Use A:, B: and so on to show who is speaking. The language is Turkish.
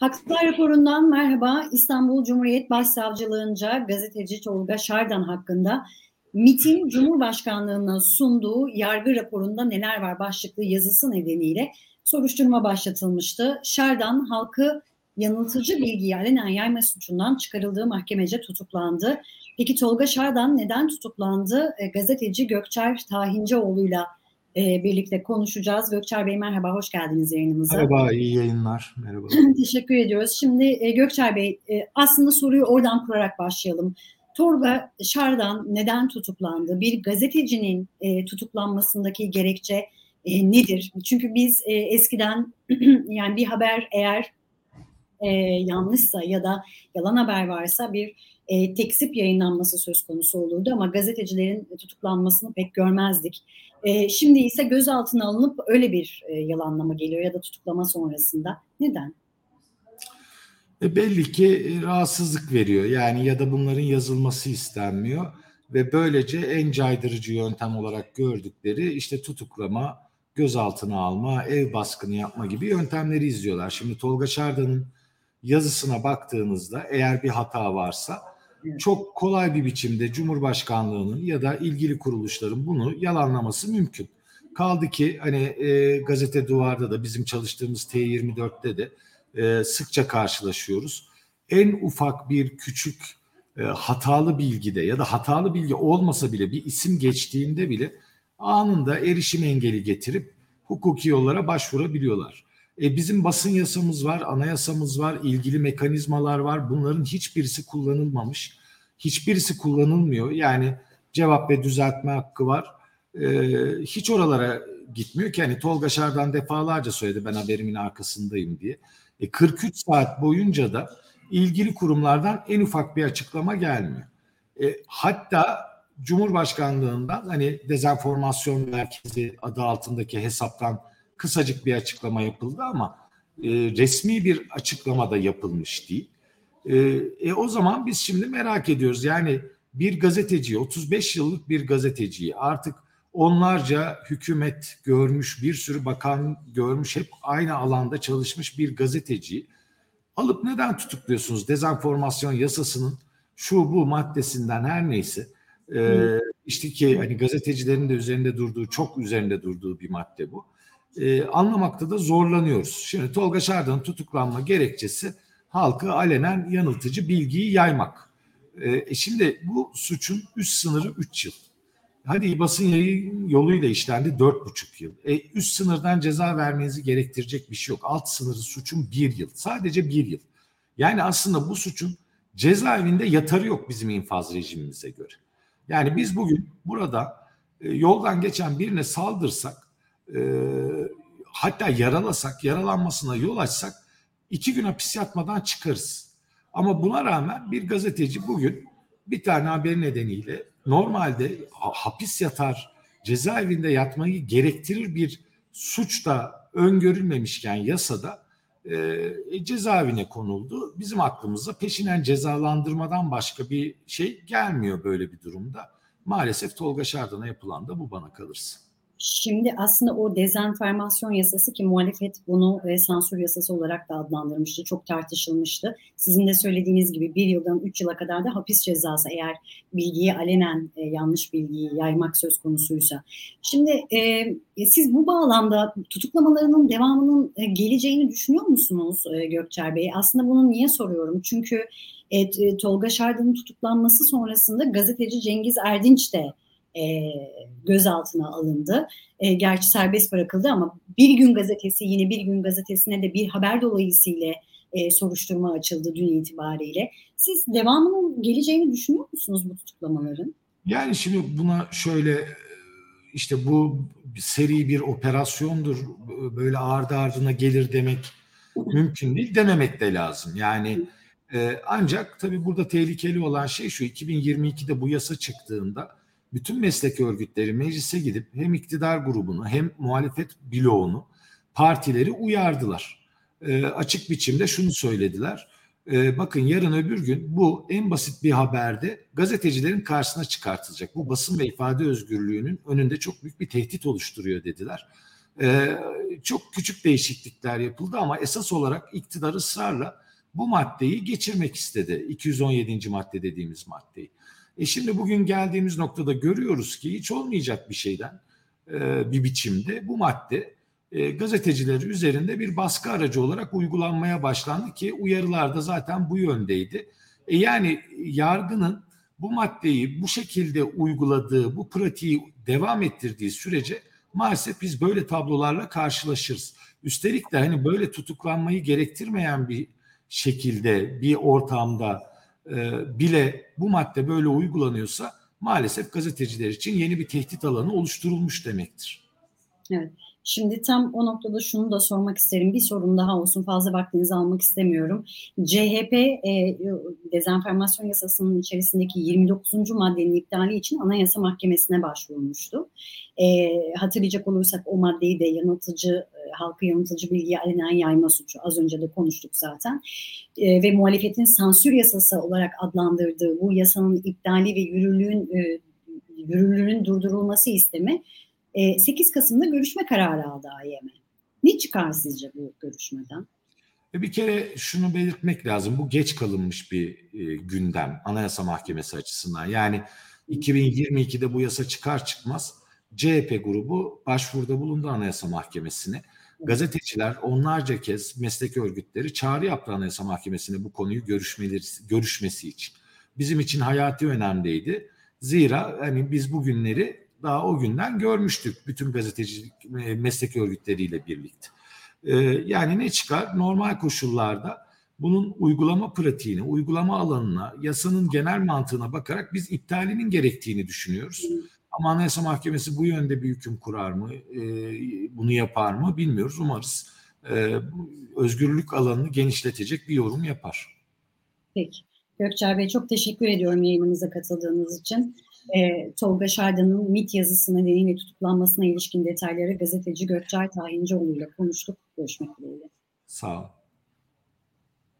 A: Haksızlar raporundan merhaba. İstanbul Cumhuriyet Başsavcılığınca gazeteci Tolga Şardan hakkında MIT'in Cumhurbaşkanlığına sunduğu yargı raporunda neler var başlıklı yazısı nedeniyle soruşturma başlatılmıştı. Şardan halkı yanıltıcı bilgiyi alenen yayma suçundan çıkarıldığı mahkemece tutuklandı. Peki Tolga Şardan neden tutuklandı? E, gazeteci Gökçer Tahincioğlu'yla e, birlikte konuşacağız. Gökçer Bey merhaba, hoş geldiniz yayınımıza.
B: Merhaba, iyi yayınlar. Merhaba.
A: Teşekkür ediyoruz. Şimdi e, Gökçer Bey, e, aslında soruyu oradan kurarak başlayalım. Torba Şardan neden tutuklandı? Bir gazetecinin e, tutuklanmasındaki gerekçe e, nedir? Çünkü biz e, eskiden yani bir haber eğer e, yanlışsa ya da yalan haber varsa bir e, tekzip yayınlanması söz konusu olurdu ama gazetecilerin tutuklanmasını pek görmezdik. E, şimdi ise gözaltına alınıp öyle bir e, yalanlama geliyor ya da tutuklama sonrasında. Neden?
B: E belli ki e, rahatsızlık veriyor yani ya da bunların yazılması istenmiyor ve böylece en caydırıcı yöntem olarak gördükleri işte tutuklama, gözaltına alma, ev baskını yapma gibi yöntemleri izliyorlar. Şimdi Tolga Şardan'ın yazısına baktığınızda eğer bir hata varsa çok kolay bir biçimde Cumhurbaşkanlığının ya da ilgili kuruluşların bunu yalanlaması mümkün. Kaldı ki hani e, gazete duvarda da bizim çalıştığımız T24'te de e, sıkça karşılaşıyoruz. En ufak bir küçük e, hatalı bilgide ya da hatalı bilgi olmasa bile bir isim geçtiğinde bile anında erişim engeli getirip hukuki yollara başvurabiliyorlar. E, bizim basın yasamız var, anayasamız var, ilgili mekanizmalar var. Bunların hiçbirisi kullanılmamış. Hiçbirisi kullanılmıyor. Yani cevap ve düzeltme hakkı var. E, hiç oralara gitmiyor ki. Hani Tolga Şardan defalarca söyledi ben haberimin arkasındayım diye. E, 43 saat boyunca da ilgili kurumlardan en ufak bir açıklama gelmiyor. E, hatta Cumhurbaşkanlığından hani dezenformasyon merkezi adı altındaki hesaptan kısacık bir açıklama yapıldı ama e, resmi bir açıklama da yapılmış değil. E, e, o zaman biz şimdi merak ediyoruz. Yani bir gazeteciyi, 35 yıllık bir gazeteciyi artık onlarca hükümet görmüş, bir sürü bakan görmüş, hep aynı alanda çalışmış bir gazeteciyi alıp neden tutukluyorsunuz? Dezenformasyon yasasının şu bu maddesinden her neyse e, işte ki hani gazetecilerin de üzerinde durduğu, çok üzerinde durduğu bir madde bu e, anlamakta da zorlanıyoruz. Şimdi Tolga Şardan'ın tutuklanma gerekçesi halkı alenen yanıltıcı bilgiyi yaymak. E, şimdi bu suçun üst sınırı 3 yıl. Hadi basın yayın yoluyla işlendi 4,5 yıl. E, üst sınırdan ceza vermenizi gerektirecek bir şey yok. Alt sınırı suçun 1 yıl. Sadece 1 yıl. Yani aslında bu suçun cezaevinde yatarı yok bizim infaz rejimimize göre. Yani biz bugün burada e, yoldan geçen birine saldırsak e, hatta yaralasak, yaralanmasına yol açsak iki gün hapis yatmadan çıkarız. Ama buna rağmen bir gazeteci bugün bir tane haber nedeniyle normalde hapis yatar, cezaevinde yatmayı gerektirir bir suç da öngörülmemişken yasada e, cezaevine konuldu. Bizim aklımıza peşinen cezalandırmadan başka bir şey gelmiyor böyle bir durumda. Maalesef Tolga Şardan'a yapılan da bu bana kalırsa.
A: Şimdi aslında o dezenformasyon yasası ki muhalefet bunu e, sansür yasası olarak da adlandırmıştı. Çok tartışılmıştı. Sizin de söylediğiniz gibi bir yıldan üç yıla kadar da hapis cezası eğer bilgiyi alenen e, yanlış bilgiyi yaymak söz konusuysa. Şimdi e, siz bu bağlamda tutuklamalarının devamının e, geleceğini düşünüyor musunuz e, Gökçer Bey? Aslında bunu niye soruyorum? Çünkü e, Tolga Şardan'ın tutuklanması sonrasında gazeteci Cengiz Erdinç de e, gözaltına alındı. E, gerçi serbest bırakıldı ama Bir Gün Gazetesi yine Bir Gün Gazetesi'ne de bir haber dolayısıyla e, soruşturma açıldı dün itibariyle. Siz devamının geleceğini düşünüyor musunuz bu tutuklamaların?
B: Yani şimdi buna şöyle işte bu seri bir operasyondur böyle ardı ardına gelir demek mümkün değil dememek de lazım. Yani e, ancak tabii burada tehlikeli olan şey şu 2022'de bu yasa çıktığında bütün meslek örgütleri meclise gidip hem iktidar grubunu hem muhalefet bloğunu partileri uyardılar. E, açık biçimde şunu söylediler. E, bakın yarın öbür gün bu en basit bir haberde gazetecilerin karşısına çıkartılacak. Bu basın ve ifade özgürlüğünün önünde çok büyük bir tehdit oluşturuyor dediler. E, çok küçük değişiklikler yapıldı ama esas olarak iktidar ısrarla bu maddeyi geçirmek istedi. 217. madde dediğimiz maddeyi. E şimdi bugün geldiğimiz noktada görüyoruz ki hiç olmayacak bir şeyden e, bir biçimde bu madde e, gazeteciler üzerinde bir baskı aracı olarak uygulanmaya başlandı ki uyarılar da zaten bu yöndeydi. E yani yargının bu maddeyi bu şekilde uyguladığı, bu pratiği devam ettirdiği sürece maalesef biz böyle tablolarla karşılaşırız. Üstelik de hani böyle tutuklanmayı gerektirmeyen bir şekilde bir ortamda e, bile bu madde böyle uygulanıyorsa maalesef gazeteciler için yeni bir tehdit alanı oluşturulmuş demektir.
A: Evet. Şimdi tam o noktada şunu da sormak isterim. Bir sorun daha olsun fazla vaktinizi almak istemiyorum. CHP e, dezenformasyon yasasının içerisindeki 29. maddenin iptali için Anayasa Mahkemesi'ne başvurmuştu. E, hatırlayacak olursak o maddeyi de yanıltıcı, e, halkı yanıltıcı bilgiyi alenen yayma suçu. Az önce de konuştuk zaten. E, ve muhalefetin sansür yasası olarak adlandırdığı bu yasanın iptali ve yürürlüğün e, yürürlüğünün durdurulması istemi 8 Kasım'da görüşme kararı aldı AYM. Ne çıkar sizce bu görüşmeden?
B: E, bir kere şunu belirtmek lazım. Bu geç kalınmış bir e, gündem Anayasa Mahkemesi açısından. Yani 2022'de bu yasa çıkar çıkmaz CHP grubu başvuruda bulundu Anayasa Mahkemesi'ne. Gazeteciler onlarca kez meslek örgütleri çağrı yaptı Anayasa Mahkemesi'ne bu konuyu görüşmeleri, görüşmesi için. Bizim için hayati önemliydi. Zira hani biz bu günleri daha o günden görmüştük bütün gazetecilik e, meslek örgütleriyle birlikte. E, yani ne çıkar? Normal koşullarda bunun uygulama pratiğine, uygulama alanına, yasanın genel mantığına bakarak biz iptalinin gerektiğini düşünüyoruz. Ama Anayasa Mahkemesi bu yönde bir hüküm kurar mı, e, bunu yapar mı bilmiyoruz. Umarız özgürlük alanını genişletecek bir yorum yapar.
A: Peki. Gökçer Bey çok teşekkür ediyorum yayınımıza katıldığınız için e, Tolga Şardan'ın MIT yazısı nedeniyle tutuklanmasına ilişkin detayları gazeteci Gökçay Tahincioğlu ile konuştuk. Görüşmek dileğiyle.
B: Sağ olun.